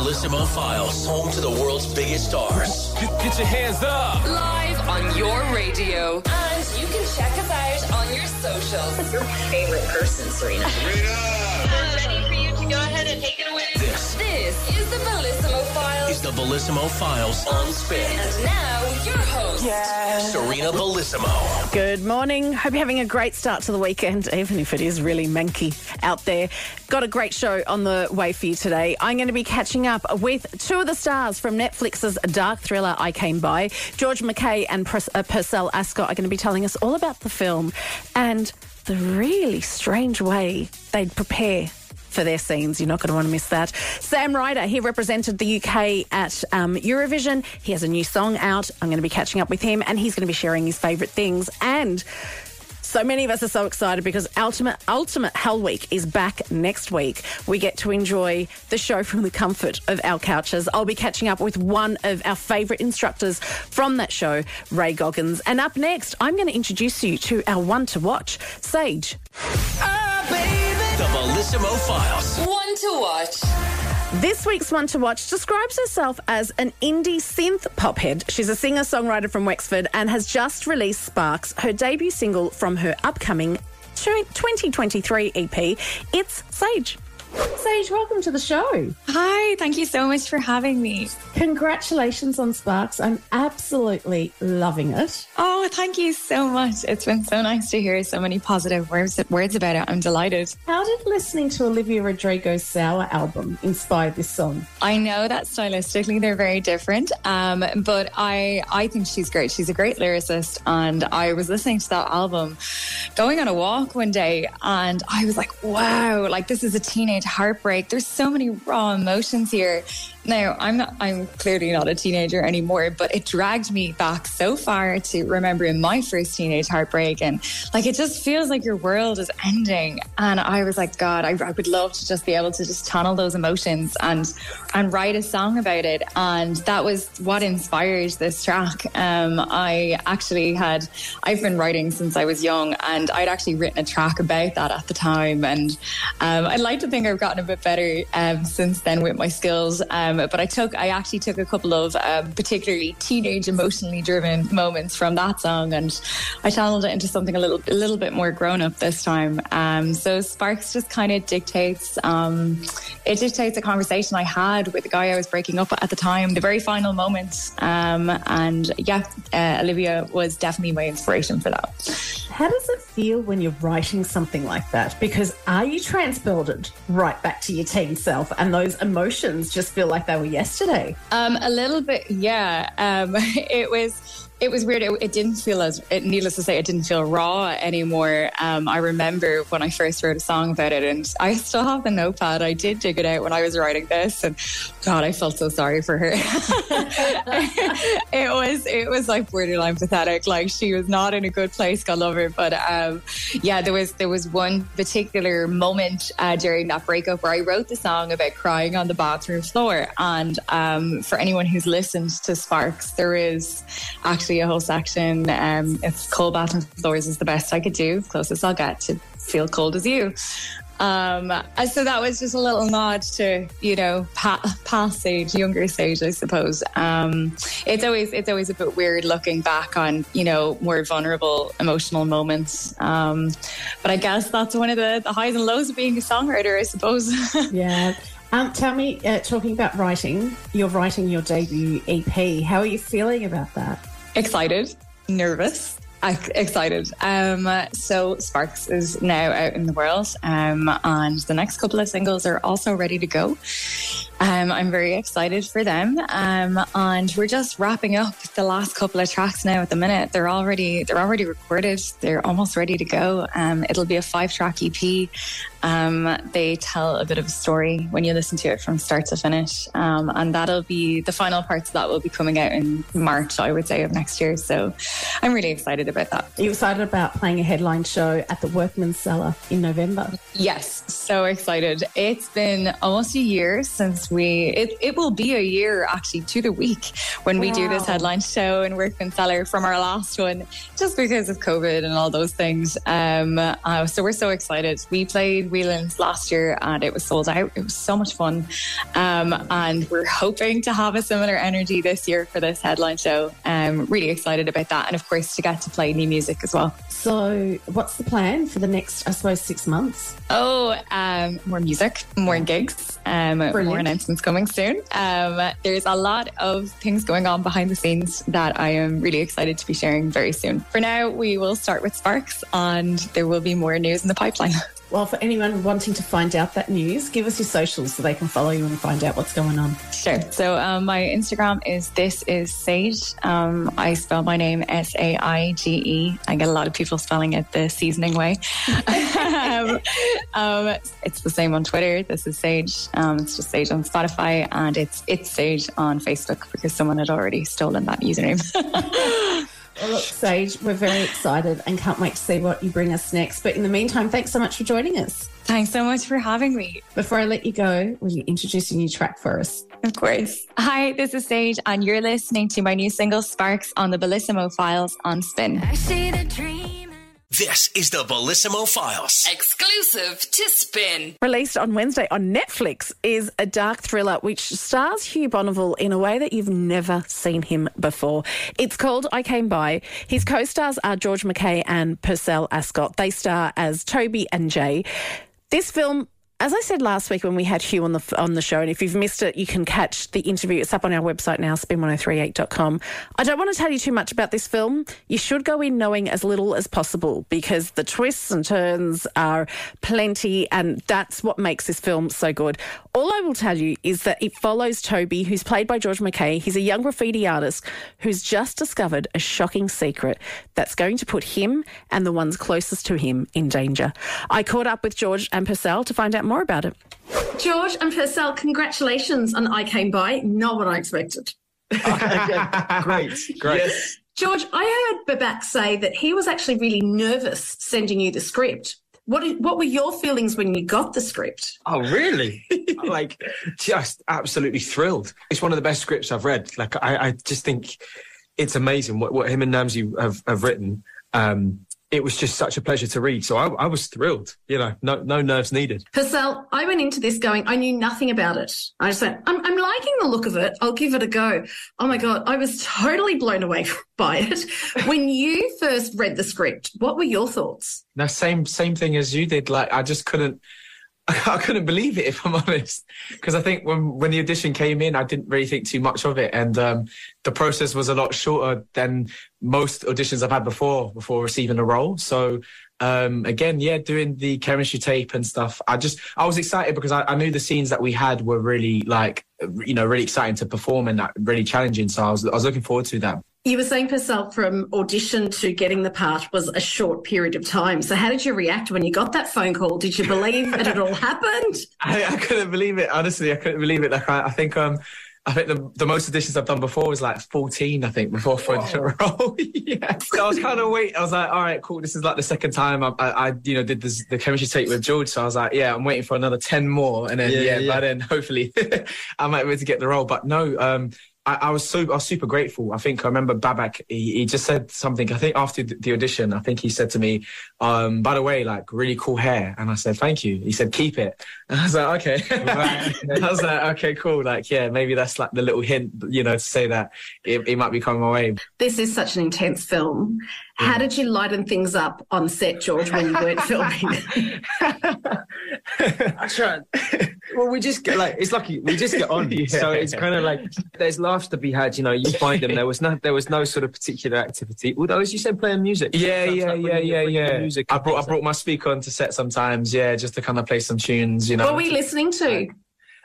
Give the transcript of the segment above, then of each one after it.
Bellissimo Files, home to the world's biggest stars. Get, get your hands up. Live on your radio. And you can check us out on your socials. Your favorite person, Sarina. I'm ready for you to go ahead and take it away. This This is the Bellissimo Files. is the Bellissimo Files on spin. And now, your host. Sarina Bellissimo. Good morning. Hope you're having a great start to the weekend, even if it is really manky out there. Got a great show on the way for you today. I'm going to be catching up with two of the stars from Netflix's dark thriller I Came By. George MacKay and Pur- uh, Percelle Ascott are going to be telling us all about the film and the really strange way they'd prepare for their scenes. You're not going to want to miss that. Sam Ryder, he represented the UK at um, Eurovision. He has a new song out. I'm going to be catching up with him and he's going to be sharing his favourite things. And so many of us are so excited because Ultimate Ultimate Hell Week is back next week. We get to enjoy the show from the comfort of our couches. I'll be catching up with one of our favourite instructors from that show, Ray Goggins. And up next, I'm going to introduce you to our one to watch, Saige. Ah, the Bellissimo Files. One to watch. This week's one to watch describes herself as an indie synth pop head. She's a singer songwriter from Wexford and has just released Sparks, her debut single from her upcoming 2023 EP. It's Saige. Saige, welcome to the show. Hi, thank you so much for having me. Congratulations on Sparks. I'm absolutely loving it. Oh, thank you so much. It's been so nice to hear so many positive words, words about it. I'm delighted. How did listening to Olivia Rodrigo's Sour album inspire this song? I know that stylistically they're very different, um, but I I think she's great. She's a great lyricist, and I was listening to that album, going on a walk one day, and I was like, wow, like this is a teenage heartbreak. There's so many raw emotions here. Now, I'm not, I'm clearly not a teenager anymore, but it dragged me back so far to remembering my first teenage heartbreak. And like, it just feels like your world is ending. And I was like, God, I, I would love to just be able to just channel those emotions and, and write a song about it. And that was what inspired this track. Um, I actually had, I've been writing since I was young and I'd actually written a track about that at the time. And um, I'd like to think I've gotten a bit better um, since then with my skills. Um, but I took, I actually took a couple of um, particularly teenage emotionally driven moments from that song, and I channeled it into something a little, a little bit more grown up this time. Um, so Sparks just kind of dictates, um, it dictates a conversation I had with the guy I was breaking up at the time, the very final moments. Um, and yeah, uh, Olivia was definitely my inspiration for that. How does it feel when you're writing something like that? Because are you transported right back to your teen self and those emotions just feel like they were yesterday? Um, a little bit, yeah. Um, it was. It was weird. It, it didn't feel as, it, needless to say, it didn't feel raw anymore. Um, I remember when I first wrote a song about it, and I still have the notepad. I did dig it out when I was writing this, and God, I felt so sorry for her. it was, it was like borderline pathetic. Like she was not in a good place. God love but um, yeah, there was there was one particular moment uh, during that breakup where I wrote the song about crying on the bathroom floor. And um, for anyone who's listened to Sparks, there is actually a whole section. Um, it's cold bathroom floors is the best I could do, closest I'll get to feel cold as you. Um, so that was just a little nod to you know pa- past stage, younger stage, I suppose. Um, it's always it's always a bit weird looking back on you know more vulnerable emotional moments. Um, but I guess that's one of the, the highs and lows of being a songwriter, I suppose. Yeah. Um, tell me, uh, talking about writing, you're writing your debut EP. How are you feeling about that? Excited, nervous. Excited. Um, so Sparks is now out in the world, um, and the next couple of singles are also ready to go. Um, I'm very excited for them, um, and we're just wrapping up the last couple of tracks now. At the minute, they're already they're already recorded. They're almost ready to go. Um, it'll be a five track EP. Um, they tell a bit of a story when you listen to it from start to finish, um, and that'll be the final parts of that will be coming out in March, I would say, of next year. So I'm really excited about that. Are you excited about playing a headline show at the Workman's Cellar in November? Yes, so excited. It's been almost a year since we, it, it will be a year actually to the week when we do this headline show in Workman Cellar from our last one, just because of COVID and all those things. Um, uh, so we're so excited. We played Whelan's last year and it was sold out. It was so much fun. Um, and we're hoping to have a similar energy this year for this headline show. Um, really excited about that. And of course, to get to play new music as well. So, what's the plan for the next, I suppose, six months? Oh, um, more music, more gigs, um, more announcements coming soon. Um, there's a lot of things going on behind the scenes that I am really excited to be sharing very soon. For now, we will start with Sparks, and there will be more news in the pipeline. Well, for anyone wanting to find out that news, give us your socials so they can follow you and find out what's going on. Sure. So um, my Instagram is this is Saige. Um, I spell my name S A I G E. I get a lot of people spelling it the seasoning way. um, um, it's the same on Twitter. This is Saige. Um, it's just Saige on Spotify, and it's it's Saige on Facebook because someone had already stolen that username. Well, look, Saige, we're very excited and can't wait to see what you bring us next. But in the meantime, thanks so much for joining us. Thanks so much for having me. Before I let you go, will you introduce a new track for us? Of course. Hi, this is Saige, and you're listening to my new single Sparks on the Bellissimo Files on Spin. This is the Bellissimo Files. Exclusive to Spin. Released on Wednesday on Netflix is a dark thriller which stars Hugh Bonneville in a way that you've never seen him before. It's called I Came By. His co stars are George MacKay and Percelle Ascott. They star as Toby and Jay. This film as I said last week when we had Hugh on the on the show, and if you've missed it, you can catch the interview. It's up on our website now, spin1038.com. I don't want to tell you too much about this film. You should go in knowing as little as possible because the twists and turns are plenty, and that's what makes this film so good. All I will tell you is that it follows Toby, who's played by George MacKay. He's a young graffiti artist who's just discovered a shocking secret that's going to put him and the ones closest to him in danger. I caught up with George and Percelle to find out more about it. George and Percelle, congratulations on I Came By. Not what I expected. great, great. George, I heard Babak say that he was actually really nervous sending you the script. What, what were your feelings when you got the script? Oh, really? like, just absolutely thrilled. It's one of the best scripts I've read. Like, I, I just think it's amazing what, what him and Namsi have, have written. Um, it was just such a pleasure to read. So I, I was thrilled. You know, no, no nerves needed. Percelle, I went into this going, I knew nothing about it. I just went, I'm, I'm liking the look of it. I'll give it a go. Oh my God, I was totally blown away by it. when you first read the script, what were your thoughts? No, same, same thing as you did. Like, I just couldn't, I couldn't believe it, if I'm honest, because I think when when the audition came in, I didn't really think too much of it, and um, the process was a lot shorter than most auditions I've had before before receiving a role. So um, again, yeah, doing the chemistry tape and stuff, I just I was excited because I, I knew the scenes that we had were really like you know really exciting to perform and really challenging. So I was I was looking forward to that. You were saying, Percelle, from audition to getting the part was a short period of time. So, how did you react when you got that phone call? Did you believe that it all happened? I, I couldn't believe it. Honestly, I couldn't believe it. Like, I, I think, um, I think the, the most auditions I've done before was like 14, I think, before finding a role. yeah. So I was kind of waiting. I was like, all right, cool. This is like the second time I, I, I you know, did this, the chemistry tape with George. So I was like, yeah, I'm waiting for another 10 more. And then, yeah, yeah, yeah. by then, hopefully, I might be able to get the role. But no, um, I, I, was so I was super grateful. I think I remember Babak. He, he just said something. I think after the audition, I think he said to me, um, "By the way, like really cool hair." And I said, "Thank you." He said, "Keep it." And I was like, "Okay." I was like, "Okay, cool." Like, yeah, maybe that's like the little hint, you know, to say that it, it might be coming my way. This is such an intense film. How mm. did you lighten things up on set, George, when you weren't filming? I tried. Well, we just get like it's lucky we just get on. yeah. So it's kind of like there's laughs to be had. You know, you find them. There was no there was no sort of particular activity. Although, as you said, playing music. Yeah, yeah, yeah, yeah, yeah. Music. I brought I brought my speaker onto set sometimes. Yeah, just to kind of play some tunes. You know. What were we listening to?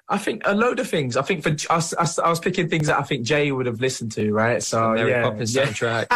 I think a load of things. I think for I, I, I, was picking things that I think Jay would have listened to, right? So Mary yeah, Poppins yeah. soundtrack.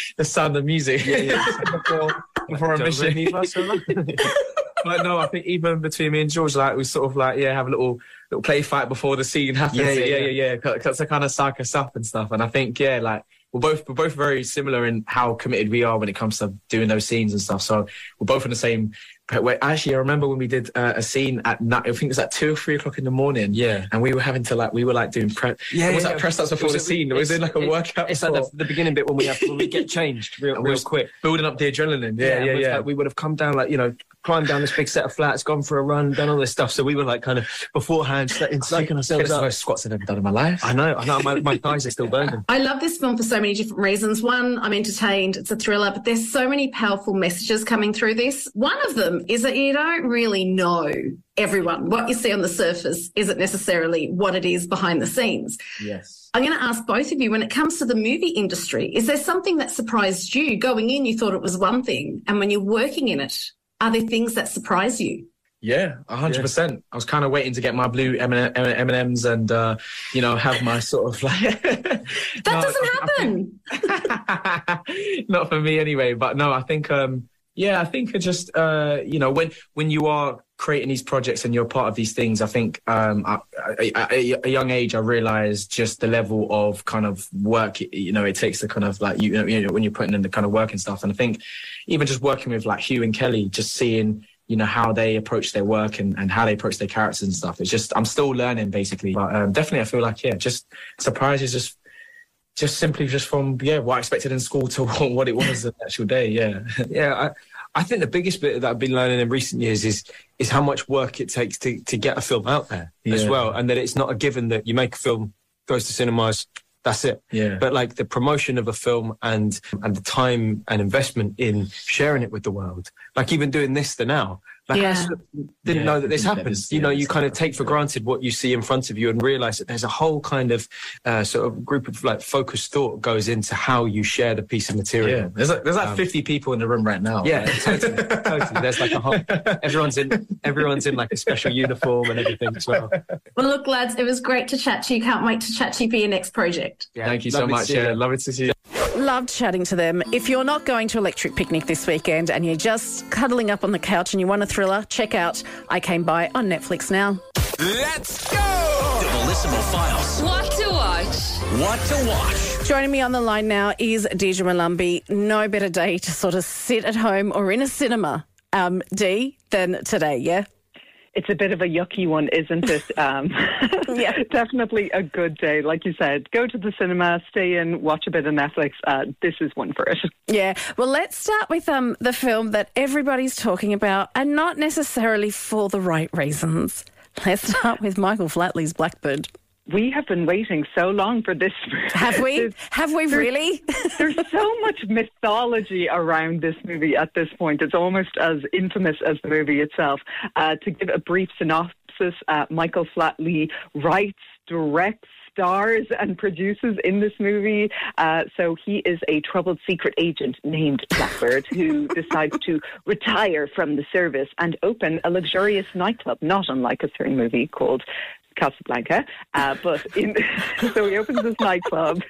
the sound of music. Yeah, yeah. before, before a mission. but no, I think even between me and George, like we sort of like yeah have a little little play fight before the scene happens. Yeah, yeah, yeah, yeah. yeah, yeah. Kind of psych us up and stuff. And I think yeah, like we're both we're both very similar in how committed we are when it comes to doing those scenes and stuff. So we're both on the same actually, I remember when we did uh, a scene at night. I think it was at two or three o'clock in the morning. Yeah. and we were having to like we were like doing prep. Yeah, it was yeah, like yeah. press ups before the was- scene. It was in like a it's- workout. It's like the, the beginning bit when we have when we get changed real, And we real quick. building up the adrenaline. Yeah, and yeah, we've yeah. had- we would have come down like you know, climbed down this big set of flats, gone for a run, done all this stuff. So we were like kind of beforehand, like, psyching It's ourselves the up. most squats I've ever done in my life. I know, I know. My, my thighs are still burning. I love this film for so many different reasons. One, I'm entertained. It's a thriller, but there's so many powerful messages coming through this. One of them is that you don't really know everyone. What you see on the surface isn't necessarily what it is behind the scenes. Yes. I'm going to ask both of you when it comes to the movie industry, is there something that surprised you? Going in, you thought it was one thing, and when you're working in it, are there things that surprise you? Yeah, hundred percent. I was kind of waiting to get my blue M and M's and uh, you know have my sort of like. That doesn't happen. Not for me anyway, but no, I think um yeah, I think it just uh you know when when you are creating these projects and you're part of these things, I think um at a, young age I realized just the level of kind of work you know it takes to kind of like you know, you know when you're putting in the kind of work and stuff, and I think even just working with like Hugh and Kelly, just seeing you know how they approach their work and, and how they approach their characters and stuff. It's just I'm still learning basically, but um, definitely I feel like yeah, just surprises just just simply just from yeah what I expected in school to what it was the actual day. Yeah, Yeah, I, I think the biggest bit that I've been learning in recent years is is how much work it takes to to get a film out there as well, and that it's not a given that you make a film, goes to cinemas, that's it. Yeah. But like the promotion of a film and and the time and investment in sharing it with the world, like even doing this the now. Like I sort of didn't Yeah, know that this happens. You know, you kind of take for granted what you see in front of you and realize that there's a whole kind of uh, sort of group of like focused thought goes into how you share the piece of material. yeah. There's like, there's like Um, 50 people in the room right now. Yeah, totally, totally. There's like a whole. Everyone's in. Everyone's in like a special uniform and everything as well. Well, look, lads, it was great to chat to you. Can't wait to chat to you for your next project. Yeah, Thank you so much. Yeah, love it to see you. Loved chatting to them. If you're not going to Electric Picnic this weekend and you're just cuddling up on the couch and you want a thriller, check out I Came By on Netflix now. Let's go! The Bellissimo Files. What to watch? What to watch? Joining me on the line now is Deirdre Molumby. No better day to sort of sit at home or in a cinema, um, D, than today, yeah? It's a bit of a yucky one, isn't it? Um, Yeah. definitely a good day. Like you said, go to the cinema, stay in, watch a bit of Netflix. Uh, this is one for it. Yeah. Well, let's start with um, the film that everybody's talking about and not necessarily for the right reasons. Let's start with Michael Flatley's Blackbird. We have been waiting so long for this. Movie. Have we? There's- Have we really? There's so much mythology around this movie at this point. It's almost as infamous as the movie itself. Uh, to give a brief synopsis, uh, Michael Flatley writes, directs, stars, and produces in this movie. Uh, so he is a troubled secret agent named Blackbird who decides to retire from the service and open a luxurious nightclub, not unlike a certain movie called Casablanca. Uh, but in, so he opens this nightclub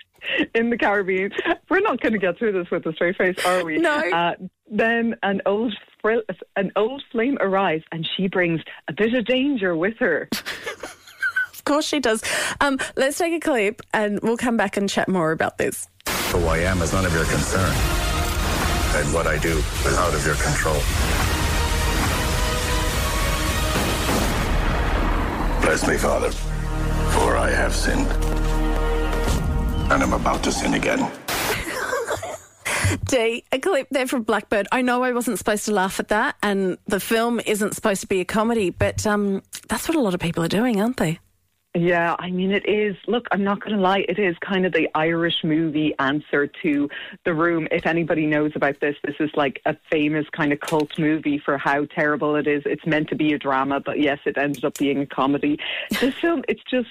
in the Caribbean. We're not going to get through this with a straight face, are we? No. Uh, then an old fr- an old flame arrives, and she brings a bit of danger with her. of course she does. Um, let's take a clip and we'll come back and chat more about this. Who I am is none of your concern. And what I do is out of your control. Bless me, Father, for I have sinned. And I'm about to sin again. D, a clip there from Blackbird. I know I wasn't supposed to laugh at that, and the film isn't supposed to be a comedy, but um, that's what a lot of people are doing, aren't they? Yeah, I mean, it is. Look, I'm not going to lie. It is kind of the Irish movie answer to The Room. If anybody knows about this, this is like a famous kind of cult movie for how terrible it is. It's meant to be a drama, but yes, it ended up being a comedy. This film, it's just.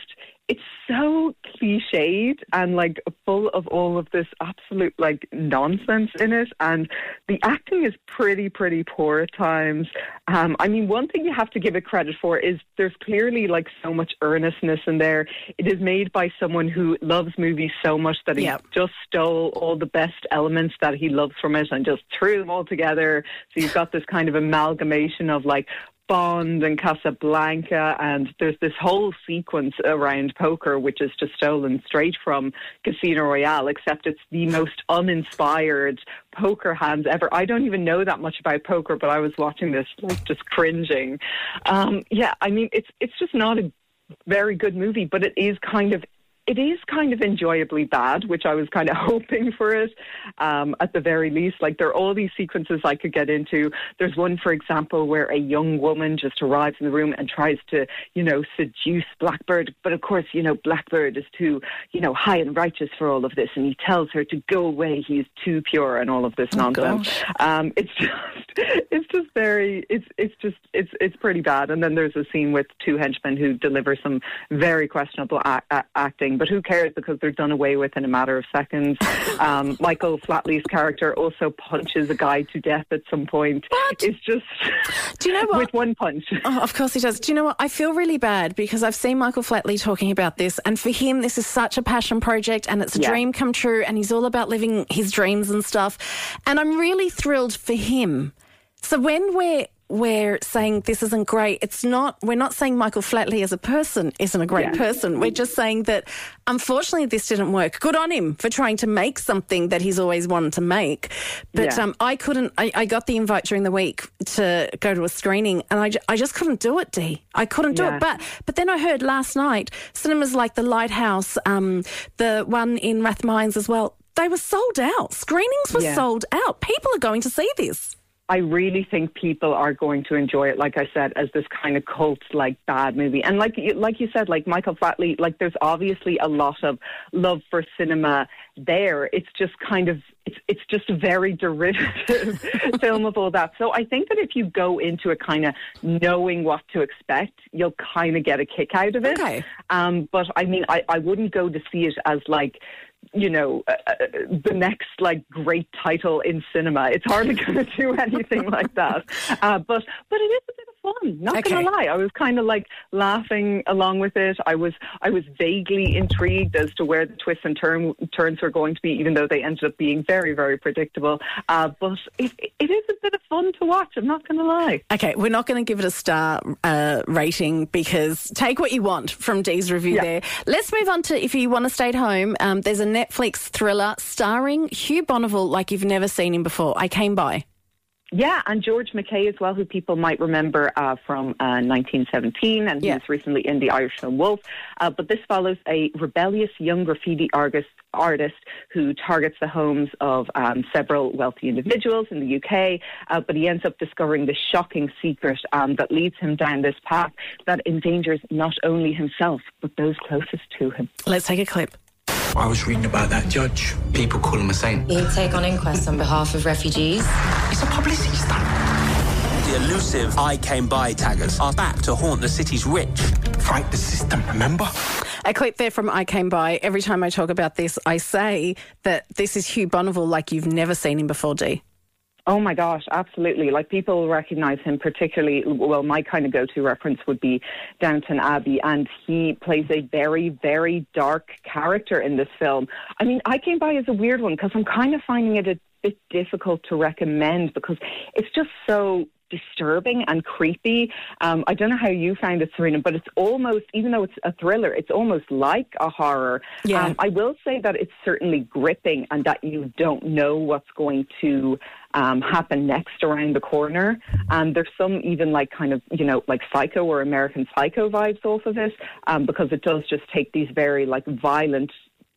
It's so cliched and like full of all of this absolute like nonsense in it, and the acting is pretty pretty poor at times. Um, I mean, one thing you have to give it credit for is there's clearly like so much earnestness in there. It is made by someone who loves movies so much that he Yep. just stole all the best elements that he loves from it and just threw them all together. So you've got this kind of amalgamation of like Bond and Casablanca, and there's this whole sequence around poker, which is just stolen straight from Casino Royale, except it's the most uninspired poker hands ever. I don't even know that much about poker, but I was watching this like just cringing. Um, yeah, I mean, it's it's just not a very good movie, but it is kind of it is kind of enjoyably bad, which I was kind of hoping for it um, at the very least. Like there are all these sequences I could get into. There's one, for example, where a young woman just arrives in the room and tries to, you know, seduce Blackbird. But of course, you know, Blackbird is too, you know, high and righteous for all of this, and he tells her to go away. He is too pure, and all of this Oh, nonsense. Um, it's just, it's just very, it's, it's just, it's, it's pretty bad. And then there's a scene with two henchmen who deliver some very questionable a- a- acting, but who cares because they're done away with in a matter of seconds. Um, Michael Flatley's character also punches a guy to death at some point. What? It's just, Do you know what? with one punch. Oh, of course he does. Do you know what? I feel really bad because I've seen Michael Flatley talking about this, and for him, this is such a passion project, and it's a Yeah. dream come true, and he's all about living his dreams and stuff. And I'm really thrilled for him. So when we're we're saying this isn't great, it's not. We're not saying Michael Flatley as a person isn't a great Yeah. person. We're just saying that unfortunately this didn't work. Good on him for trying to make something that he's always wanted to make. But Yeah. um, I couldn't. I, I got the invite during the week to go to a screening, and I, I just couldn't do it. Dee. I couldn't do Yeah. it. But but then I heard last night cinemas like the Lighthouse, um, the one in Rathmines as well. They were sold out. Screenings were sold out. People are going to see this. I really think people are going to enjoy it, like I said, as this kind of cult like bad movie. And like you, like you said, like Michael Flatley, like there's obviously a lot of love for cinema there. It's just kind of it's it's just a very derivative film of all that. So I think that if you go into it kind of knowing what to expect, you'll kind of get a kick out of it. Okay. Um, but I mean, I, I wouldn't go to see it as like you know, uh, uh, the next like great title in cinema. It's hardly going to do anything like that. Uh, but but it is a bit fun. Not Okay. going to lie, I was kind of like laughing along with it. I was I was vaguely intrigued as to where the twists and turn, turns were going to be, even though they ended up being very very predictable. Uh, but it, it is a bit of fun to watch. I'm not going to lie. Okay, we're not going to give it a star uh, rating because take what you want from Dee's review Yeah. there. Let's move on to if you want to stay at home. Um, there's a Netflix thriller starring Hugh Bonneville like you've never seen him before. I came by. Yeah, and George MacKay as well, who people might remember uh, from uh, 1917, and he Yeah. was recently in The Irish Film Wolf. Uh, but this follows a rebellious young graffiti artist, artist who targets the homes of um, several wealthy individuals in the UK. Uh, but he ends up discovering this shocking secret um, that leads him down this path that endangers not only himself but those closest to him. Let's take a clip. I was reading about that judge. People call him a saint. He'd take on inquests on behalf of refugees. It's a publicity stunt. The elusive I came by taggers are back to haunt the city's rich. Fight the system, remember? A clip there from I Came By. Every time I talk about this, I say that this is Hugh Bonneville like you've never seen him before, Dee. Oh my gosh, absolutely. Like people recognize him particularly. Well, my kind of go to reference would be Downton Abbey, and he plays a very, very dark character in this film. I mean, I came by as a weird one because I'm kind of finding it a bit difficult to recommend because it's just so disturbing and creepy. Um, I don't know how you found it, Sarina, but it's almost, even though it's a thriller, it's almost like a horror. Yeah. Um, I will say that it's certainly gripping and that you don't know what's going to um, happen next around the corner. And there's some even like kind of, you know, like Psycho or American Psycho vibes off of it um, because it does just take these very like violent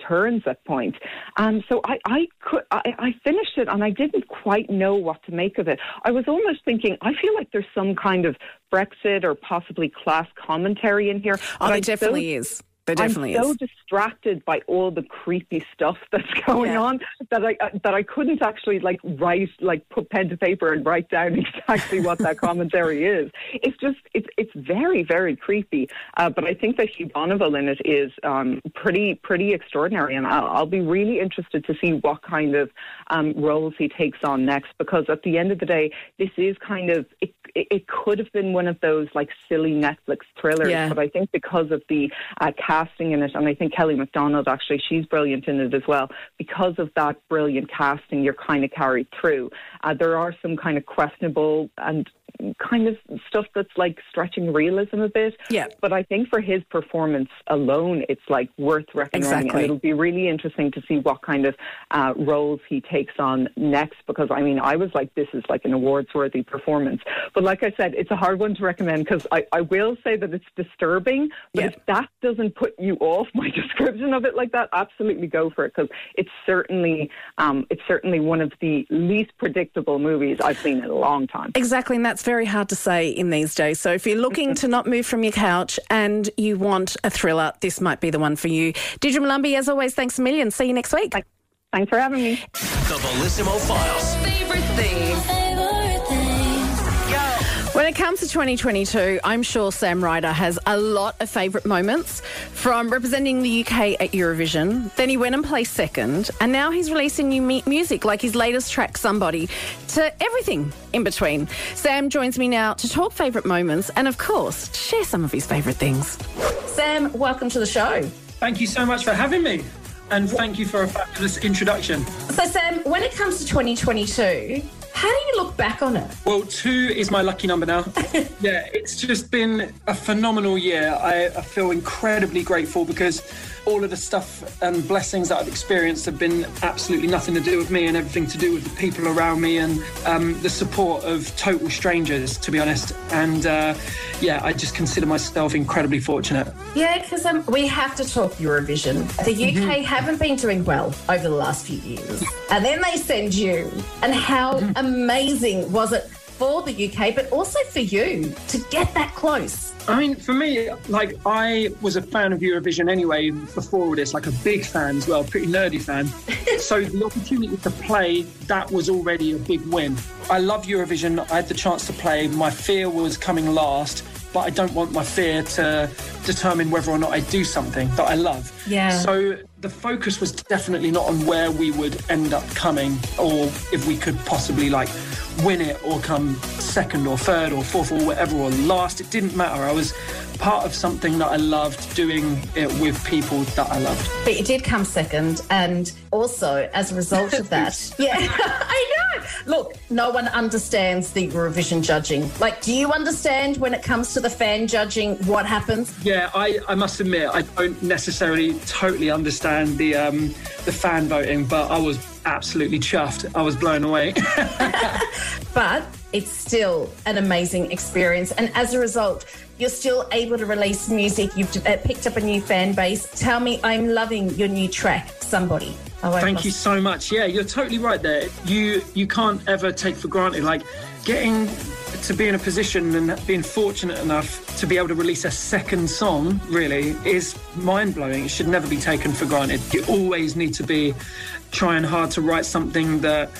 turns at point. Um, so I, I could, I, I finished it and I didn't quite know what to make of it. I was almost thinking, I feel like there's some kind of Brexit or possibly class commentary in here. Oh, there so- definitely is. There definitely I'm so is. distracted by all the creepy stuff that's going Yeah. on that I uh, that I couldn't actually like write like put pen to paper and write down exactly what that commentary is. It's just it's it's very very creepy. Uh, but I think that Hugh Bonneville in it is um, pretty pretty extraordinary, and I'll, I'll be really interested to see what kind of um, roles he takes on next. Because at the end of the day, this is kind of it. It, it could have been one of those like silly Netflix thrillers, Yeah. but I think because of the uh, casting in it, and I think Kelly MacDonald actually, she's brilliant in it as well. Because of that brilliant casting, you're kind of carried through. Uh, there are some kind of questionable and kind of stuff that's like stretching realism a bit. Yeah. But I think for his performance alone, it's like worth recognizing. Exactly. And it'll be really interesting to see what kind of uh, roles he takes on next. Because I mean, I was like, this is like an awards-worthy performance. But like I said, it's a hard one to recommend because I, I will say that it's disturbing. But if that doesn't put you off my description of it like that, absolutely go for it because it's certainly um, it's certainly one of the least predictable movies I've seen in a long time. Exactly, and that's very hard to say in these days. So if you're looking to not move from your couch and you want a thriller, this might be the one for you. Deirdre Molumby, as always, thanks a million. See you next week. Thanks for having me. The Bellissimo Files. Favorite things. When it comes to 2022, I'm sure Sam Ryder has a lot of favourite moments from representing the UK at Eurovision. Then he went and placed second, and now he's releasing new mu- music like his latest track, Somebody, to everything in between. Sam joins me now to talk favourite moments and, of course, share some of his favourite things. Sam, welcome to the show. Thank you so much for having me. And thank you for a fabulous introduction. So, Sam, when it comes to 2022, how do you look back on it? Well, two is my lucky number now. yeah, it's just been a phenomenal year. I, I feel incredibly grateful because all of the stuff and blessings that I've experienced have been absolutely nothing to do with me and everything to do with the people around me and um, the support of total strangers, to be honest. And uh, yeah, I just consider myself incredibly fortunate. Yeah, because um, we have to talk Eurovision. The UK haven't been doing well over the last few years. And then they send you. And how amazing was it for the UK, but also for you to get that close? I mean, for me, like I was a fan of Eurovision anyway before all this, like a big fan as well, pretty nerdy fan. so the opportunity to play that was already a big win. I love Eurovision. I had the chance to play. My fear was coming last, but I don't want my fear to determine whether or not I do something that I love. Yeah. So the focus was definitely not on where we would end up coming or if we could possibly like win it or come second or third or fourth or whatever or last. It didn't matter. I was part of something that I loved, doing it with people that I loved. But you did come second, and also as a result of that, yeah, I know. Look, no one understands the Eurovision judging. Like, do you understand when it comes to the fan judging what happens? Yeah, I, I must admit I don't necessarily totally understand the um, the fan voting, but I was absolutely chuffed. I was blown away. But it's still an amazing experience, and as a result, you're still able to release music. You've uh, picked up a new fan base. Tell me, I'm loving your new track, Somebody. Thank you so much. Yeah, you're totally right there. You you can't ever take for granted like getting to be in a position and being fortunate enough to be able to release a second song really is mind blowing. It should never be taken for granted. You always need to be trying hard to write something that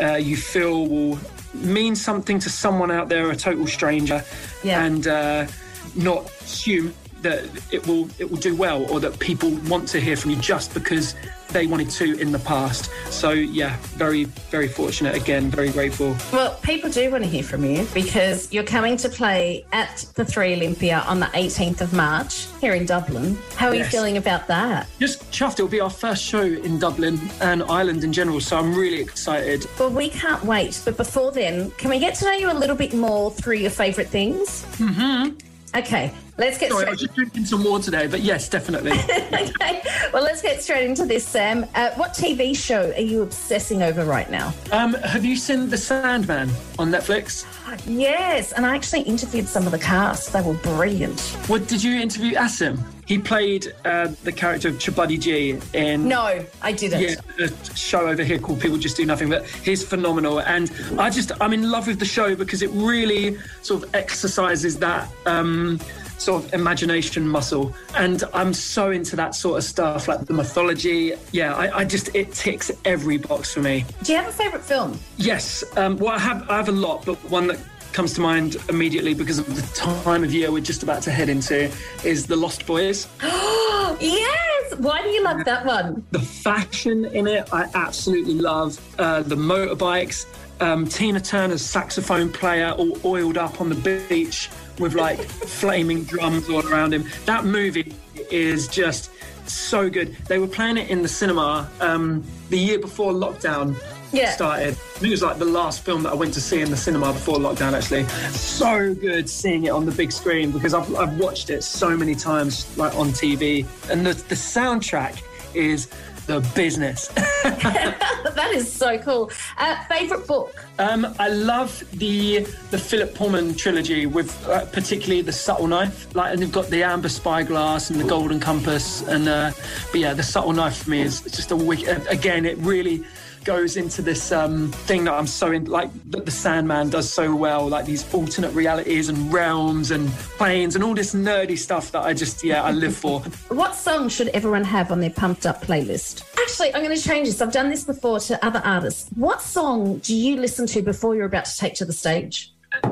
uh, you feel will mean something to someone out there, a total stranger, Yeah. and uh, not assume that it will it will do well or that people want to hear from you just because they wanted to in the past. So yeah, very very fortunate again, very grateful. Well, people do want to hear from you because you're coming to play at the Three Olympia on the 18th of March here in Dublin. How are you feeling about that? Just chuffed. It'll be our first show in Dublin and Ireland in general, so I'm really excited. Well, we can't wait. But before then, can we get to know you a little bit more through your favourite things? Mm-hmm. Okay, let's get Sorry, I straight. was just drinking some water today, but yes, definitely. okay, well, let's get straight into this, Sam. Uh, what TV show are you obsessing over right now? um, have you seen The Sandman on Netflix? Yes, and I actually interviewed some of the cast. They were brilliant. What did you interview Asim? He played uh, the character of Chabuddy G in No, I didn't. Yeah, a show over here called People Just Do Nothing, but he's phenomenal. And I just, I'm in love with the show because it really sort of exercises that um, sort of imagination muscle. And I'm so into that sort of stuff, like the mythology. Yeah, I, I just, it ticks every box for me. Do you have a favourite film? Yes, um, well, I have, I have a lot, but one that comes to mind immediately because of the time of year we're just about to head into is The Lost Boys. yes! Why do you love that one? The fashion in it, I absolutely love. Uh, the motorbikes, um, Tina Turner's saxophone player all oiled up on the beach with like flaming drums all around him. That movie is just so good. They were playing it in the cinema um, the year before lockdown. Yeah. started. It was like the last film that I went to see in the cinema before lockdown. Actually, so good seeing it on the big screen because I've, I've watched it so many times, like on TV, and the the soundtrack is the business. that is so cool. Uh, favorite book? Um, I love the the Philip Pullman trilogy with uh, particularly the subtle knife. Like, and they've got the amber spyglass and the golden compass, and uh, but yeah, the subtle knife for me is just a wicked. Again, it really goes into this um, thing that I'm so in, like that the Sandman does so well, like these alternate realities and realms and planes and all this nerdy stuff that I just yeah I live for. What song should everyone have on their pumped up playlist? Actually, I'm going to change this. I've done this before to other artists. What song do you listen to before you're about to take to the stage?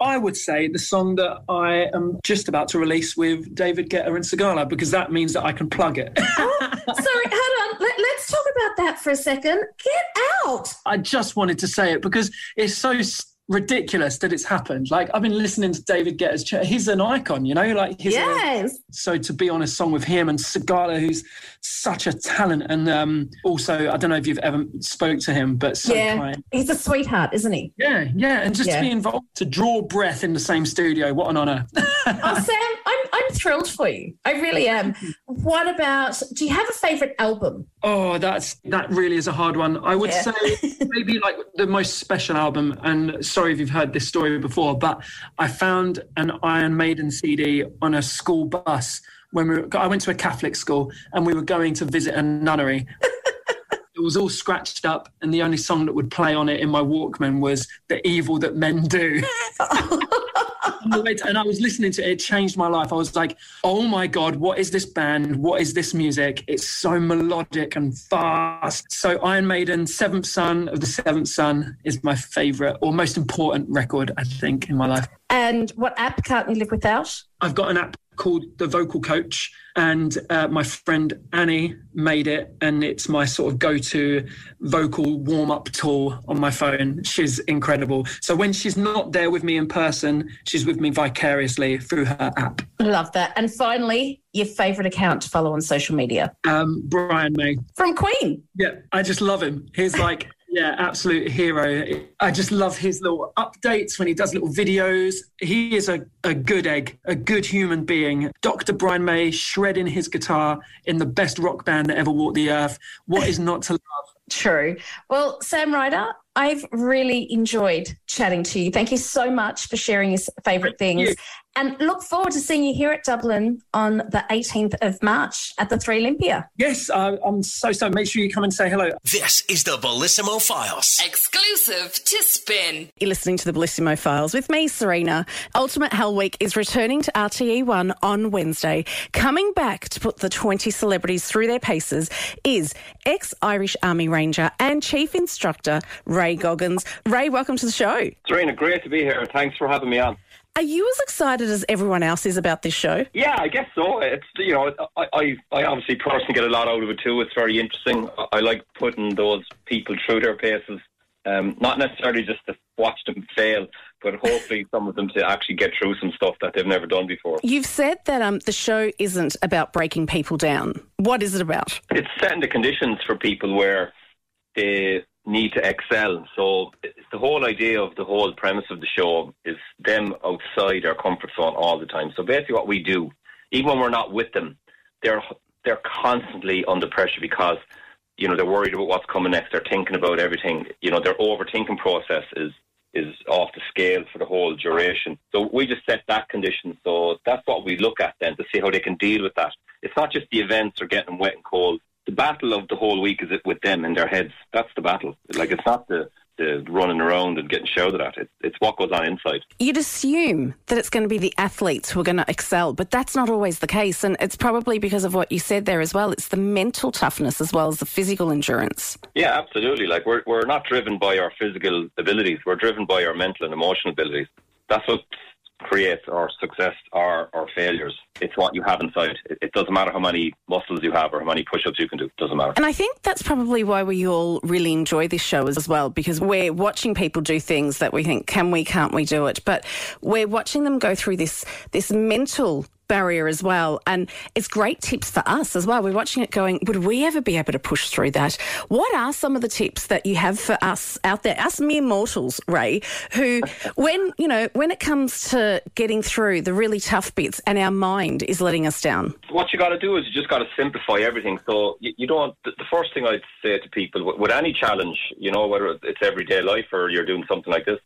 I would say the song that I am just about to release with David Guetta and Sigala because that means that I can plug it. Sorry, hold on. Let, let's talk about that for a second. Get out. I just wanted to say it because it's so ridiculous that it's happened. Like I've been listening to David Guetta's. Ch- he's an icon, you know. Like he's a- Yes. so to be on a song with him and Sigala, who's such a talent, and um, also I don't know if you've ever spoke to him, but so yeah. kind. He's a sweetheart, isn't he? Yeah, yeah, and just Yeah. to be involved, to draw breath in the same studio, what an honour. oh, Sam, I'm, I'm thrilled for you. I really am. What about, do you have a favourite album? Oh, that's that really is a hard one. I would Yeah. say maybe like the most special album. And sorry if you've heard this story before, but I found an Iron Maiden CD on a school bus when we were, I went to a Catholic school and we were going to visit a nunnery. it was all scratched up, and the only song that would play on it in my Walkman was "The Evil That Men Do." On the way to- and I was listening to it, it changed my life. I was like, oh my God, what is this band? What is this music? It's so melodic and fast. So, Iron Maiden, Seventh Son of the Seventh Son is my favorite or most important record, I think, in my life. And what app can't you live without? I've got an app called The Vocal Coach, and uh, my friend Annie made it, and it's my sort of go to vocal warm up tool on my phone. She's incredible. So when she's not there with me in person, she's with me vicariously through her app. Love that. And finally, your favourite account to follow on social media? Um, Brian May. From Queen. Yeah, I just love him. He's like, yeah, absolute hero. I just love his little updates when he does little videos. He is a, a good egg, a good human being. Dr. Brian May shredding his guitar in the best rock band that ever walked the earth. What is not to love? True. Well, Sam Ryder, I've really enjoyed chatting to you. Thank you so much for sharing your favourite things. you. And look forward to seeing you here at Dublin on the 18th of March at the Three Olympia. Yes, uh, I'm so so. Make sure you come and say hello. This is the Bellissimo Files. Exclusive to Spin. You're listening to the Bellissimo Files with me, Sarina. Ultimate Hell Week is returning to RTE1 on Wednesday. Coming back to put the 20 celebrities through their paces is ex Irish Army Ranger and Chief Instructor Ray Goggins. Ray, welcome to the show. Serena, great to be here. Thanks for having me on. Are you as excited as everyone else is about this show? Yeah, I guess so. It's you know, I, I, I obviously personally get a lot out of it too. It's very interesting. I, I like putting those people through their paces, um, not necessarily just to watch them fail, but hopefully some of them to actually get through some stuff that they've never done before. You've said that um, the show isn't about breaking people down. What is it about? It's setting the conditions for people where they need to excel. So the whole idea of the whole premise of the show is them outside their comfort zone all the time. So basically, what we do, even when we're not with them, they're they're constantly under pressure because you know they're worried about what's coming next. They're thinking about everything. You know, their overthinking process is is off the scale for the whole duration. So we just set that condition. So that's what we look at then to see how they can deal with that. It's not just the events or getting wet and cold. The battle of the whole week is it with them in their heads. That's the battle. Like it's not the the running around and getting shouted at. It's it's what goes on inside. You'd assume that it's going to be the athletes who are going to excel, but that's not always the case. And it's probably because of what you said there as well. It's the mental toughness as well as the physical endurance. Yeah, absolutely. Like we're we're not driven by our physical abilities. We're driven by our mental and emotional abilities. That's what creates our success or our failures. It's what you have inside. It, it doesn't matter how many muscles you have or how many push-ups you can do. It doesn't matter. And I think that's probably why we all really enjoy this show as well, because we're watching people do things that we think, can we, can't we do it? But we're watching them go through this this mental barrier as well. And it's great tips for us as well. We're watching it going, would we ever be able to push through that? What are some of the tips that you have for us out there, us mere mortals, Ray, who, when, you know, when it comes to getting through the really tough bits and our mind is letting us down? What you got to do is you just got to simplify everything. So you, you don't. The, first thing I'd say to people with, with any challenge, you know, whether it's everyday life or you're doing something like this,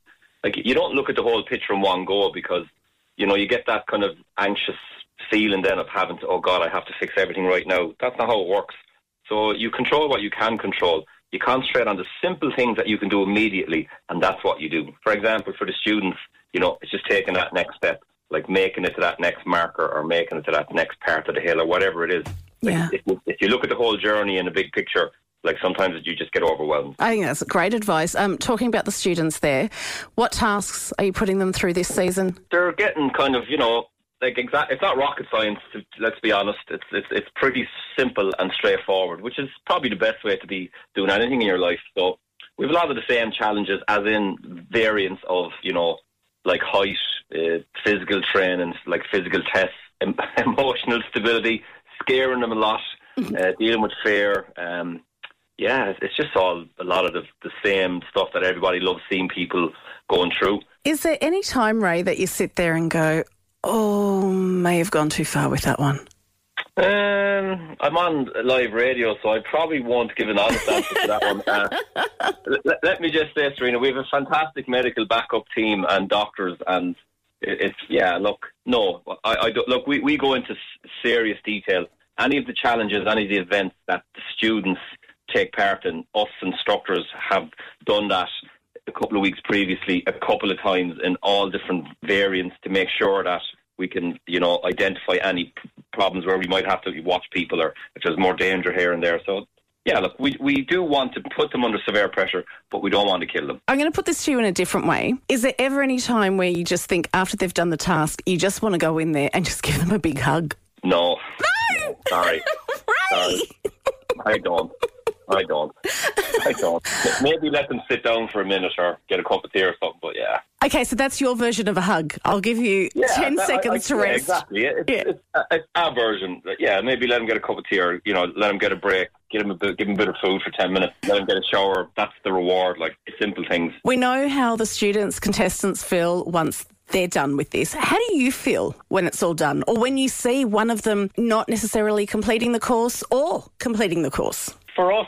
like you don't look at the whole picture in one go because you know you get that kind of anxious feeling then of having to, oh God, I have to fix everything right now. That's not how it works. So you control what you can control. You concentrate on the simple things that you can do immediately, and that's what you do. For example, for the students, you know, it's just taking that next step, like making it to that next marker or making it to that next part of the hill or whatever it is. Like Yeah. if, if you look at the whole journey in the big picture, like sometimes you just get overwhelmed. I think that's great advice. Um, talking about the students there, what tasks are you putting them through this season? they're getting kind of, you know, like exact. It's not rocket science. to- Let's be honest. It's it's it's pretty simple and straightforward, which is probably the best way to be doing anything in your life. So we have a lot of the same challenges, as in variants of, you know, like height, uh, physical training, like physical tests, em- emotional stability, scaring them a lot, uh, dealing with fear. Um, yeah, it's- just all a lot of the, the same stuff that everybody loves seeing people going through. Is there any time, Ray, that you sit there and go, oh, may have gone too far with that one? Um, I'm on live radio, so I probably won't give an honest answer to that one. Uh, let, let me just say, Sarina, we have a fantastic medical backup team and doctors, and it, it's yeah. Look, no, I, I don't, look. We, we go into s- serious detail. Any of the challenges, any of the events that the students take part in, us instructors have done that a couple of weeks previously, a couple of times in all different variants to make sure that we can, you know, identify any problems where we might have to watch people or if there's more danger here and there. So, yeah, look, we, we do want to put them under severe pressure, but we don't want to kill them. I'm going to put this to you in a different way. Is there ever any time where you just think after they've done the task, you just want to go in there and just give them a big hug? No. No! Sorry. Sorry. I don't. I don't. I don't. Maybe let them sit down for a minute or get a cup of tea or something, but yeah. Okay, so that's your version of a hug. I'll give you 10 that- seconds I- to yeah, rest. Exactly. It's, it's, uh, it's our version. Yeah, maybe let them get a cup of tea or, you know, let them get a break, give them a bit, give them a bit of food for 10 minutes, let them get a shower. That's the reward, like simple things. We know how the students, contestants feel once they're done with this. How do you feel when it's all done? Or when you see one of them not necessarily completing the course or completing the course? For us,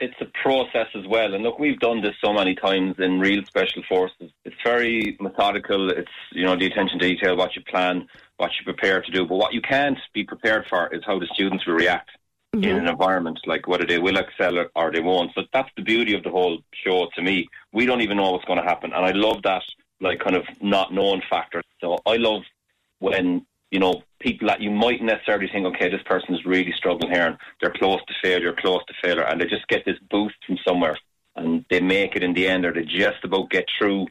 it's a process as well. And look, we've done this so many times in real special forces. It's very methodical. It's, you know, the attention to detail, what you plan, what you prepare to do. But what you can't be prepared for is how the students will react in mm-hmm. an environment, like whether they will excel or- or they won't. So that's the beauty of the whole show to me. We don't even know what's going to happen. And I love that, like, kind of not known factor. So I love when you know people that you might necessarily think, okay, this person is really struggling here, and they're close to failure, close to failure, and they just get this boost from somewhere, and they make it in the end, or they just about get through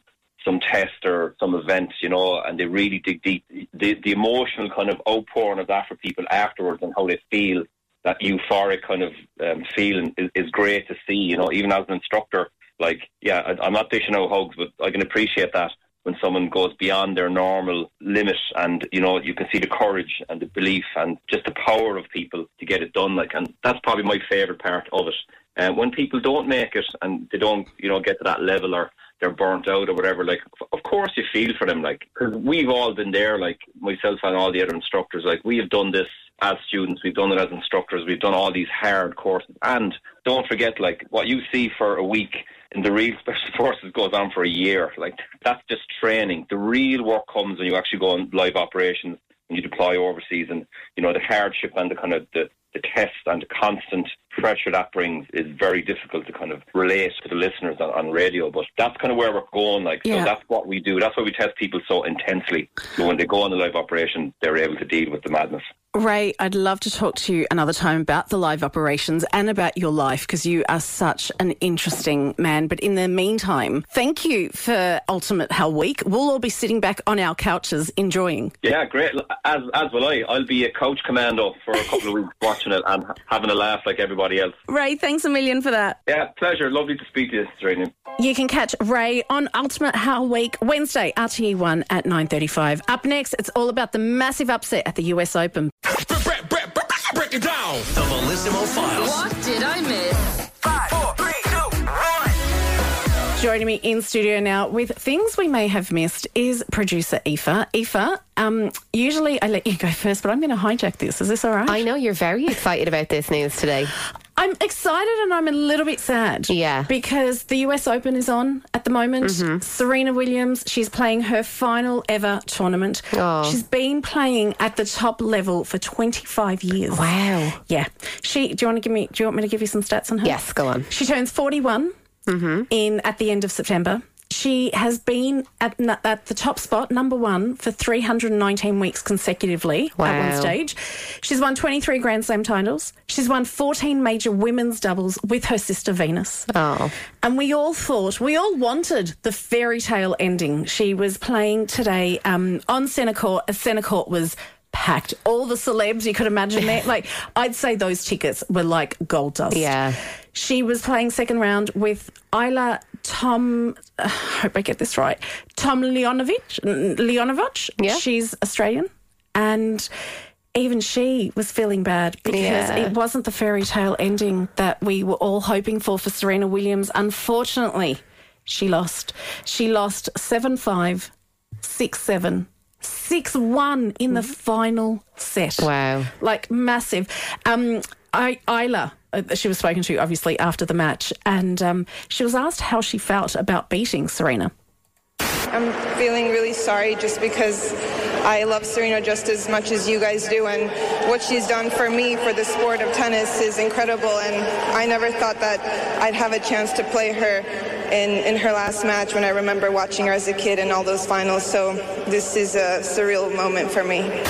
some test or some event, you know, and they really dig deep. The the emotional kind of outpouring of that for people afterwards and how they feel that euphoric kind of um, feeling is, is great to see. You know, even as an instructor, like yeah, I, I'm not dishing out hugs, but I can appreciate that when someone goes beyond their normal limit, and you know, you can see the courage and the belief and just the power of people to get it done. Like, and that's probably my favourite part of it. Uh, when people don't make it and they don't, you know, get to that level or they're burnt out or whatever, like, of course you feel for them, like, because we've all been there, like myself and all the other instructors, like, we have done this as students, we've done it as instructors, we've done all these hard courses. And don't forget, like, what you see for a week in the real special forces goes on for a year. Like, that's just training. The real work comes when you actually go on live operations and you deploy overseas and, you know, the hardship and the kind of the, the test and the constant pressure that brings is very difficult to kind of relate to the listeners on, on radio. But that's kind of where we're going. Like, Yeah. so that's what we do. That's why we test people so intensely. So when they go on the live operation, they're able to deal with the madness. Ray, I'd love to talk to you another time about the live operations and about your life because you are such an interesting man. But in the meantime, thank you for Ultimate Hell Week. We'll all be sitting back on our couches enjoying. Yeah, great. As as will I. I'll be a coach commando for a couple of weeks watching it and having a laugh like everybody else. Ray, thanks a million for that. Yeah, pleasure. Lovely to speak to you, Sarina. You can catch Ray on Ultimate Hell Week Wednesday, RTE1 at 9.35. Up next, it's all about the massive upset at the US Open. Break it down. The Bellissimo Files. What did I miss? Five, four, three, two, one. Joining me in studio now with things we may have missed is producer Aoife. Aoife, um, usually I let you go first, but I'm going to hijack this. Is this all right? I know you're very excited about this news today. I'm excited and I'm a little bit sad. Yeah. Because the US Open is on at the moment. Mhm. Serena Williams, she's playing her final ever tournament. Oh. She's been playing at the top level for 25 years. Wow. Yeah. She do you want to give me do you want me to give you some stats on her? Yes, go on. She turns 41 Mm-hmm. in at the end of September. She has been at, at the top spot, number one, for 319 weeks consecutively at one stage. She's won 23 Grand Slam titles. She's won 14 major women's doubles with her sister Venus. Oh. And we all thought, we all wanted the fairy tale ending. She was playing today um, on Centre Court. as Centre Court was packed. All the celebs you could imagine there. Like, I'd say those tickets were like gold dust. Yeah. She was playing second round with Isla Tom, I hope I get this right, Tomljanović. Leonovich. Yeah. She's Australian. And even she was feeling bad because Yeah. it wasn't the fairy tale ending that we were all hoping for for Serena Williams. Unfortunately, she lost. She lost 7 5, 6 7, 6 1 in the final set. Wow. Like massive. Um, I, Ajla, uh, she was spoken to obviously after the match, and um, she was asked how she felt about beating Serena. I'm feeling really sorry just because I love Serena just as much as you guys do, and what she's done for me for the sport of tennis is incredible. And I never thought that I'd have a chance to play her in, in her last match when I remember watching her as a kid in all those finals. So this is a surreal moment for me.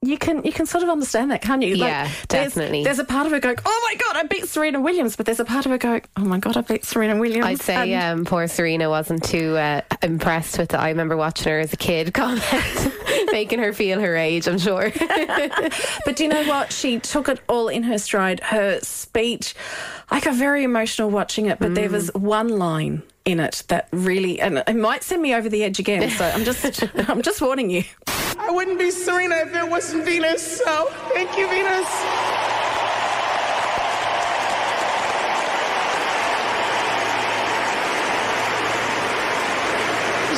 You can you can sort of understand that, can't you? Yeah, definitely. There's a part of her going, "Oh my god, I beat Serena Williams," but there's a part of her going, "Oh my god, I beat Serena Williams." I'd say And- um, poor Serena wasn't too uh, impressed with it. I remember watching her as a kid comment, making her feel her age, I'm sure. but do you know what? She took it all in her stride. Her speech, I got very emotional watching it, but there was one line in it that really, and it might send me over the edge again. So I'm just, I'm just warning you. I wouldn't be Serena if it wasn't Venus. So thank you, Venus.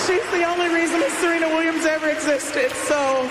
She's the only reason that Serena Williams ever existed. So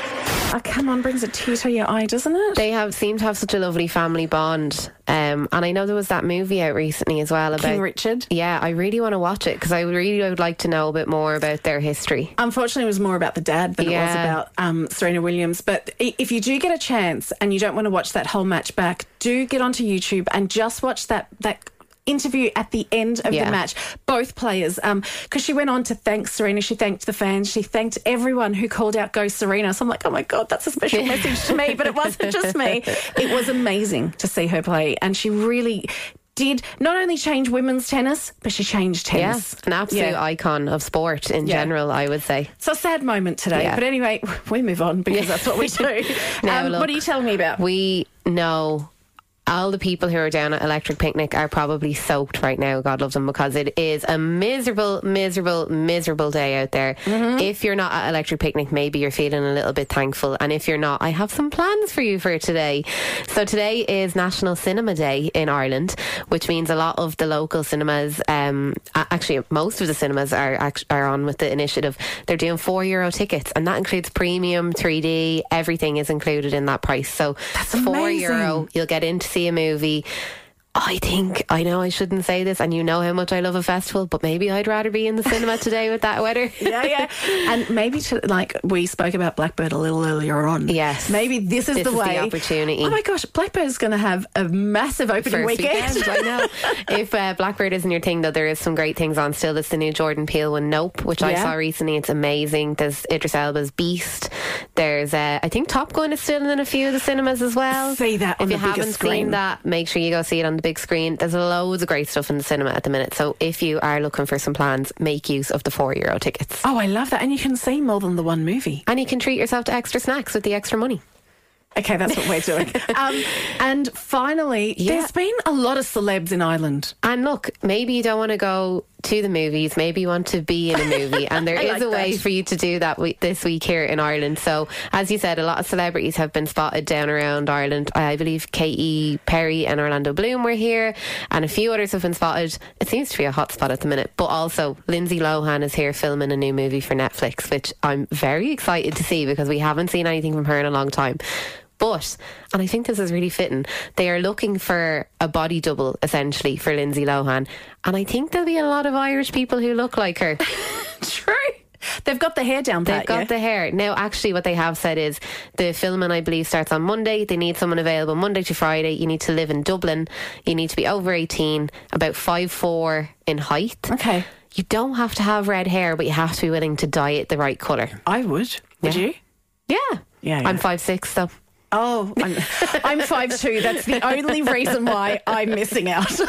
Oh, come on, brings a tear to your eye, doesn't it? They have seem to have such a lovely family bond. Um, and I know there was that movie out recently as well about King Richard. Yeah, I really want to watch it because I really would like to know a bit more about their history. Unfortunately, it was more about the dad than it was about um, Serena Williams. But if you do get a chance and you don't want to watch that whole match back, do get onto YouTube and just watch that that interview at the end of Yeah. the match. Both players, because she went on to thank Serena, she thanked the fans, she thanked everyone who called out "Go Serena." So I'm like, oh my god, that's a special message to me. But it wasn't just me. It was amazing to see her play, and she really. Did not only change women's tennis, but she changed tennis. Yes, an absolute Yeah. icon of sport in Yeah. general, I would say. It's a sad moment today. Yeah. But anyway, we move on because that's what we do. Now, Um, look, what are you telling me about? We know all the people who are down at Electric Picnic are probably soaked right now, God love them, because it is a miserable, miserable, miserable day out there. Mm-hmm. If you're not at Electric Picnic, maybe you're feeling a little bit thankful. And if you're not, I have some plans for you for today. So today is National Cinema Day in Ireland, which means a lot of the local cinemas, um, actually most of the cinemas are are on with the initiative. They're doing four euro tickets, and that includes premium, 3D, everything is included in that price. So That's four amazing. euro, you'll get in to see a movie. I think I know I shouldn't say this, and you know how much I love a festival, but maybe I'd rather be in the cinema today with that weather. yeah, yeah. And maybe to, like we spoke about Blackbird a little earlier on. Yes. Maybe this is This the is the way. opportunity. Oh my gosh, Blackbird is going to have a massive opening First weekend. weekend, I know. if uh, Blackbird isn't your thing, though, there is some great things on still. There's the new Jordan Peele one, Nope, which I saw recently. It's amazing. There's Idris Elba's Beast. There's, uh, I think Top Gun is still in a few of the cinemas as well. See that If on you the haven't screen. seen that, make sure you go see it on the big screen. There's loads of great stuff in the cinema at the minute. So if you are looking for some plans, make use of the four euro tickets. Oh, I love that. And you can see more than the one movie. And you can treat yourself to extra snacks with the extra money. Okay, that's what we're doing. um, and finally, Yeah. there's been a lot of celebs in Ireland. And look, maybe you don't want to go to the movies. Maybe you want to be in a movie, and there is like a way that. for you to do that we- this week here in Ireland. So, as you said, a lot of celebrities have been spotted down around Ireland. I believe Katy Perry and Orlando Bloom were here, and a few others have been spotted. It seems to be a hot spot at the minute. But also, Lindsay Lohan is here filming a new movie for Netflix, which I'm very excited to see because we haven't seen anything from her in a long time. But, and I think this is really fitting, they are looking for a body double essentially for Lindsay Lohan. And I think there'll be a lot of Irish people who look like her. True. They've got the hair down They've got yeah? the hair. Now, actually, what they have said is the filming, I believe, starts on Monday. They need someone available Monday to Friday. You need to live in Dublin. You need to be over 18, about five four in height. Okay. You don't have to have red hair, but you have to be willing to dye it the right colour. I would. Would Yeah. you? Yeah. Yeah, I'm yeah. five six, though. Oh, I'm, I'm five two. That's the only reason why I'm missing out. so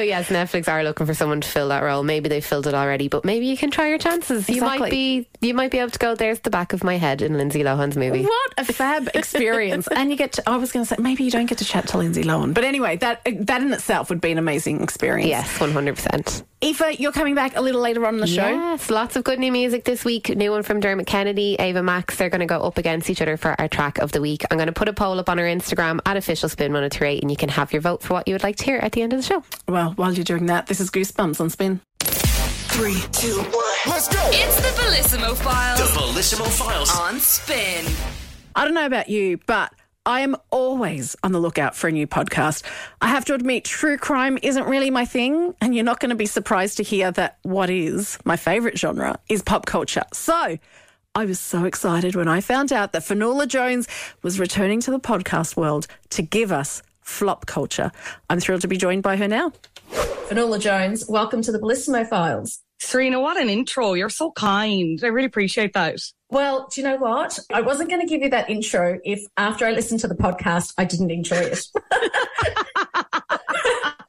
yes, Netflix are looking for someone to fill that role. Maybe they filled it already, but maybe you can try your chances. You might be you might be able to go. There's the back of my head in Lindsay Lohan's movie. What a fab experience! and you get. To, I was going to say maybe you don't get to chat to Lindsay Lohan, but anyway, that that in itself would be an amazing experience. Yes, one hundred percent. Aoife, you're coming back a little later on in the show. Yes, lots of good new music this week. New one from Dermot Kennedy, Ava Max. They're going to go up against each other for our track of the week. I'm going to put a poll up on our Instagram at official spin 1038 and you can have your vote for what you would like to hear at the end of the show. Well, while you're doing that, this is Goosebumps on Spin. Three, two, one. Let's go. It's the Bellissimo Files The Bellissimo Files. on Spin. I don't know about you, but I am always on the lookout for a new podcast. I have to admit, true crime isn't really my thing, and you're not going to be surprised to hear that what is my favourite genre is pop culture. So, I was so excited when I found out that Fionnuala Jones was returning to the podcast world to give us flop culture. I'm thrilled to be joined by her now. Fionnuala Jones, welcome to the Bellissimo Files. Sarina, what an intro. You're so kind. I really appreciate that. Well, do you know what? I wasn't going to give you that intro if after I listened to the podcast, I didn't enjoy it.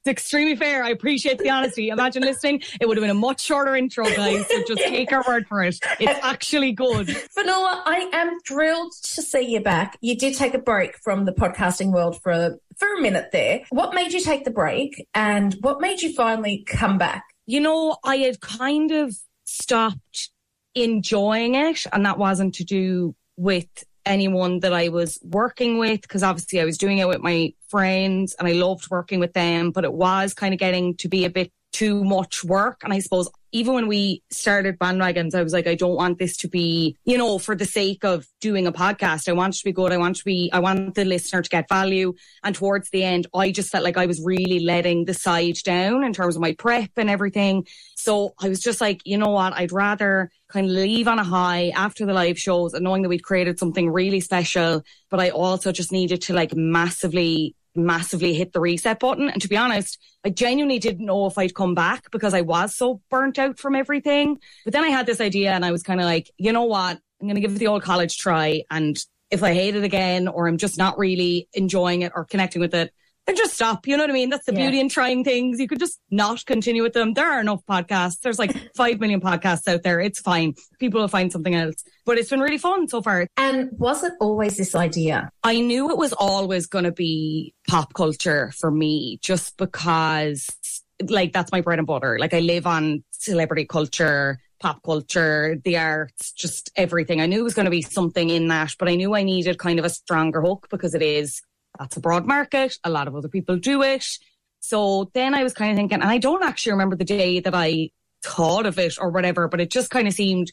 It's extremely fair. I appreciate the honesty. Imagine listening. It would have been a much shorter intro, guys. So just take our word for it. It's actually good. Fionnuala, I am thrilled to see you back. You did take a break from the podcasting world for a, for a minute there. What made you take the break and what made you finally come back? You know, I had kind of stopped enjoying it, and that wasn't to do with anyone that I was working with, because obviously I was doing it with my friends and I loved working with them, but it was kind of getting to be a bit too much work. And I suppose even when we started bandwagons, I was like, I don't want this to be, you know, for the sake of doing a podcast. I want it to be good. I want to be, I want the listener to get value. And towards the end, I just felt like I was really letting the side down in terms of my prep and everything. So I was just like, you know what? I'd rather kind of leave on a high after the live shows and knowing that we'd created something really special. But I also just needed to like massively massively hit the reset button. And to be honest, I genuinely didn't know if I'd come back because I was so burnt out from everything. But then I had this idea and I was kind of like, you know what? I'm going to give it the old college try. And if I hate it again or I'm just not really enjoying it or connecting with it, then just stop. You know what I mean? That's the Yeah. beauty in trying things. You could just not continue with them. There are enough podcasts. There's like 5 million podcasts out there. It's fine. People will find something else. But it's been really fun so far. And was it always this idea? I knew it was always going to be pop culture for me just because like that's my bread and butter. Like I live on celebrity culture, pop culture, the arts, just everything. I knew it was going to be something in that, but I knew I needed kind of a stronger hook because it is that's a broad market. A lot of other people do it. So then I was kind of thinking, and I don't actually remember the day that I thought of it or whatever, but it just kind of seemed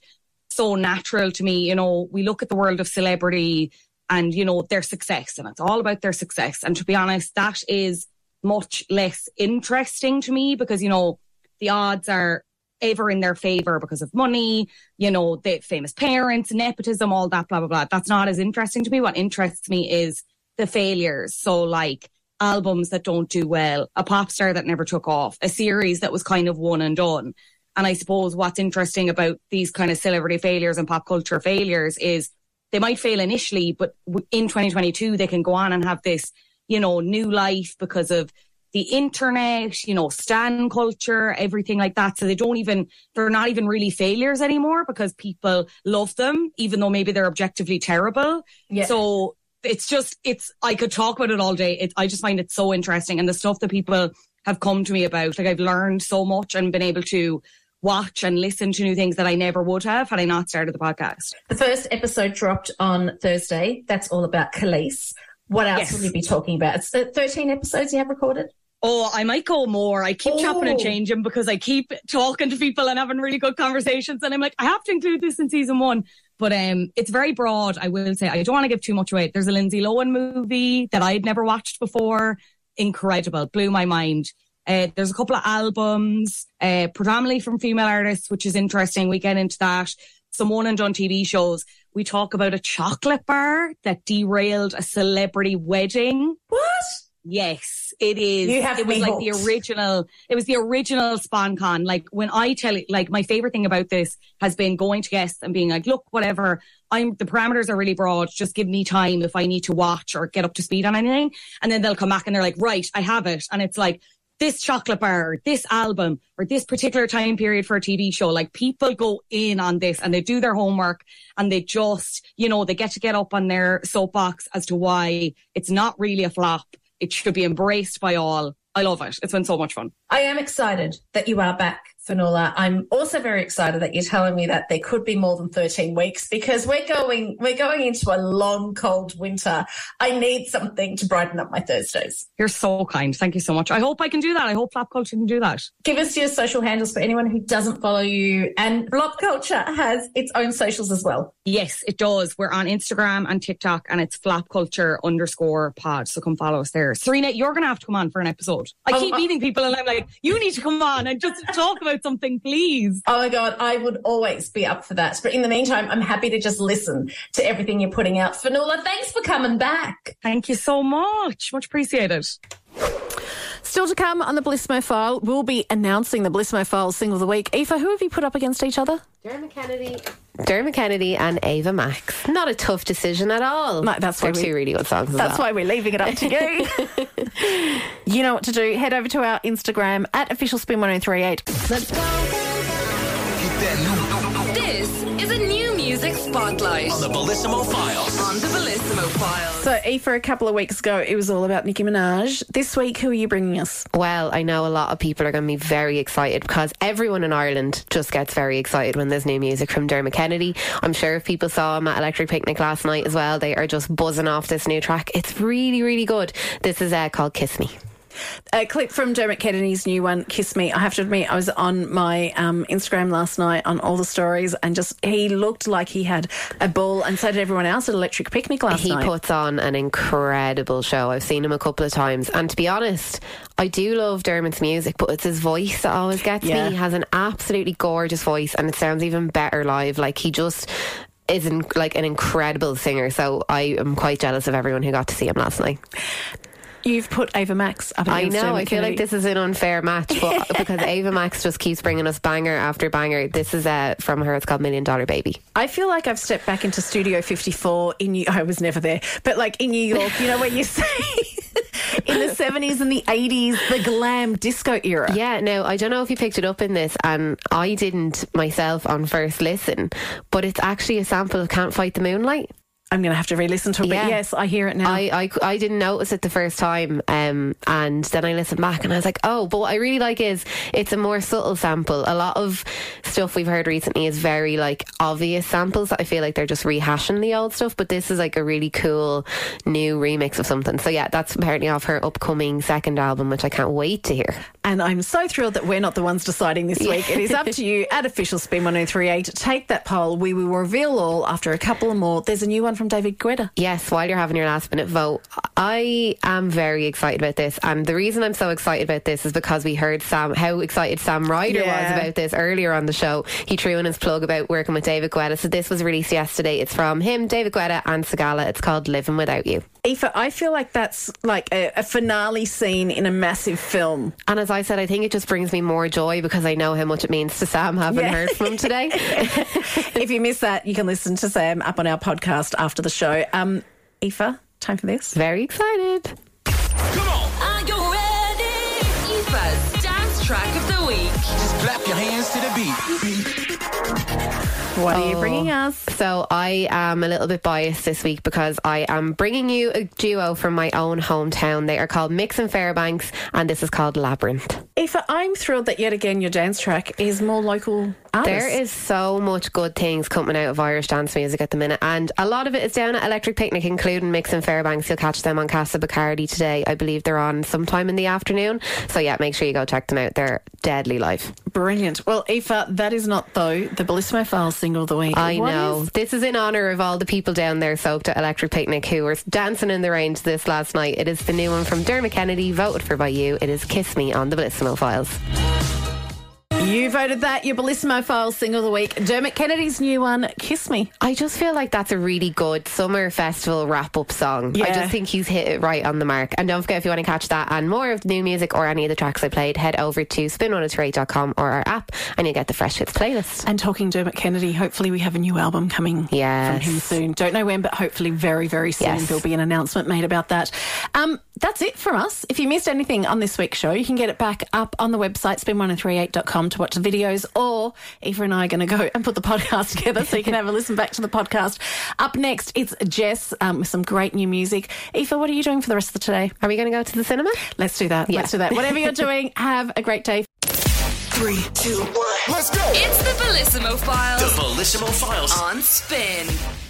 so natural to me. You know, we look at the world of celebrity and, you know, their success and it's all about their success. And to be honest, that is much less interesting to me because, you know, the odds are ever in their favor because of money, you know, the famous parents, nepotism, all that, blah, blah, blah. That's not as interesting to me. What interests me is the failures. So like albums that don't do well, a pop star that never took off, a series that was kind of one and done. And I suppose what's interesting about these kind of celebrity failures and pop culture failures is they might fail initially, but in 2022, they can go on and have this, you know, new life because of the internet, you know, stan culture, everything like that. So they don't even, they're not even really failures anymore because people love them, even though maybe they're objectively terrible. Yeah. So it's just, it's, I could talk about it all day. It, I just find it so interesting. And the stuff that people have come to me about, like I've learned so much and been able to watch and listen to new things that I never would have had I not started the podcast. The first episode dropped on Thursday. That's all about Khalees. What else Yes. will you be talking about? It's uh, 13 episodes you have recorded? Oh, I might go more. I keep chopping and Oh. changing because I keep talking to people and having really good conversations. And I'm like, I have to include this in season one. But um, it's very broad. I will say I don't want to give too much away. There's a Lindsay Lohan movie that I'd never watched before. Incredible, blew my mind. Uh, there's a couple of albums, uh, predominantly from female artists, which is interesting. We get into that. Some one and done TV shows. We talk about a chocolate bar that derailed a celebrity wedding. What? Yes, it is. You have it was like the original. It was the original SponCon. Like when I tell it, like my favorite thing about this has been going to guests and being like, look, whatever. I'm the parameters are really broad. Just give me time if I need to watch or get up to speed on anything. And then they'll come back and they're like, right, I have it. And it's like this chocolate bar, or this album, or this particular time period for a TV show. Like people go in on this and they do their homework and they just, you know, they get to get up on their soapbox as to why it's not really a flop. It should be embraced by all. I love it. It's been so much fun. I am excited that you are back, Fionnuala. I'm also very excited that you're telling me that there could be more than 13 weeks because we're going we're going into a long, cold winter. I need something to brighten up my Thursdays. You're so kind. Thank you so much. I hope I can do that. I hope Flop Culture can do that. Give us your social handles for anyone who doesn't follow you. And Flop Culture has its own socials as well. Yes, it does. We're on Instagram and TikTok and it's Flop Culture underscore pod. So come follow us there. Sarina, you're going to have to come on for an episode. I Oh, keep uh, meeting people and I'm like, you need to come on and just talk about something, please. Oh my God, I would always be up for that. But in the meantime, I'm happy to just listen to everything you're putting out. Fionnuala, thanks for coming back. Thank you so much. Much appreciated. Still to come on the Bellissimo File, we'll be announcing the Bellissimo File single of the week. Aoife, who have you put up against each other? Dermot Kennedy. Dermot Kennedy and Ava Max. Not a tough decision at all. No, that's They're why we- two really good songs. That's well. why we're leaving it up to you. you know what to do. Head over to our Instagram at official spin 1038. Let's This spotlight On the Bellissimo Files. on the Bellissimo Files. So, Aoife, a couple of weeks ago, it was all about Nicki Minaj. This week, who are you bringing us? Well, I know a lot of people are going to be very excited because everyone in Ireland just gets very excited when there's new music from Dermot Kennedy. I'm sure if people saw him at Electric Picnic last night as well, they are just buzzing off this new track. It's really, really good. This is uh, called Kiss Me. A clip from Dermot Kennedy's new one, Kiss Me. I have to admit, I was on my um, Instagram last night on all the stories, and just he looked like he had a ball, and so did everyone else at Electric Picnic last he night. puts on an incredible show. I've seen him a couple of times, and to be honest, I do love Dermot's music, but it's his voice that always gets Yeah. me. He has an absolutely gorgeous voice, and it sounds even better live. Like he just is in, like an incredible singer. So I am quite jealous of everyone who got to see him last night. You've put Ava Max up I know. I feel like this is an unfair match, but because Ava Max just keeps bringing us banger after banger. This is uh, from her. It's called Million Dollar Baby. I feel like I've stepped back into Studio 54 in New I was never there, but like in New York, you know, where you say in the 70s and the 80s, the glam disco era. Yeah, no, I don't know if you picked it up in this, and I didn't myself on first listen, but it's actually a sample of Can't Fight the Moonlight. I'm going to have to re listen to it, Yeah. but yes, I hear it now. I, I, I didn't notice it the first time, um, and then I listened back and I was like, oh, but what I really like is it's a more subtle sample. A lot of stuff we've heard recently is very like obvious samples that I feel like they're just rehashing the old stuff, but this is like a really cool new remix of something. So yeah, that's apparently off her upcoming second album, which I can't wait to hear. And I'm so thrilled that we're not the ones deciding this week. It is up to you at official spin 1038. Take that poll. We will reveal all after a couple of more. There's a new one from from David Guetta. Yes, while you're having your last minute vote, I am very excited about this. And the reason I'm so excited about this is because we heard Sam, how excited Sam Ryder Yeah. was about this earlier on the show. He threw in his plug about working with David Guetta. So this was released yesterday. It's from him, David Guetta, and Sigala. It's called Living Without You. Aoife, I feel like that's like a, a finale scene in a massive film. And as I said, I think it just brings me more joy because I know how much it means to Sam having Yeah. heard from him today. if you missed that, you can listen to Sam up on our podcast after the show. Um, Aoife, time for this. Very excited. Are you What are you oh. bringing us? Oh. So I am a little bit biased this week because I am bringing you a duo from my own hometown. They are called Mix and Fairbanks, and this is called Labyrinth. Aoife, I'm thrilled that yet again your dance track is more local artists. There is so much good things coming out of Irish dance music at the minute, and a lot of it is down at Electric Picnic, including Mix and Fairbanks. You'll catch them on Casa Bacardi today. I believe they're on sometime in the afternoon. So yeah, make sure you go check them out. They're deadly live. Brilliant. Well, Aoife, that is not, though, the Bellissimo Files single of the week. I What know. is- This is in honour of all the people down there soaked at Electric Picnic who were dancing in the rain to this last night. It is the new one from Dermot Kennedy, voted for by you. It is Kiss Me on the Bellissimo Files. You voted that your Bellissimo Files single of the week. Dermot Kennedy's new one, Kiss Me. I just feel like that's a really good summer festival wrap up song. I just think he's hit it right on the mark. And don't forget, if you want to catch that and more of the new music or any of the tracks I played, head over to spin103.com or our app and you'll get the Fresh Hits playlist. And talking Dermot Kennedy, hopefully we have a new album coming Yes. from him soon. Don't know when, but hopefully very, very soon Yes. there'll be an announcement made about that. Um, that's it from us. If you missed anything on this week's show, you can get it back up on the website, spin1038.com to watch the videos, or Aoife and I are going to go and put the podcast together so you can have a listen back to the podcast. Up next, it's Jess um, with some great new music. Aoife, what are you doing for the rest of the today? Are we going to go to the cinema? Let's do that. Yeah. Let's do that. Whatever you're doing, have a great day. Three, two, one. Let's go. It's the Bellissimo Files The Bellissimo Files. on Spin.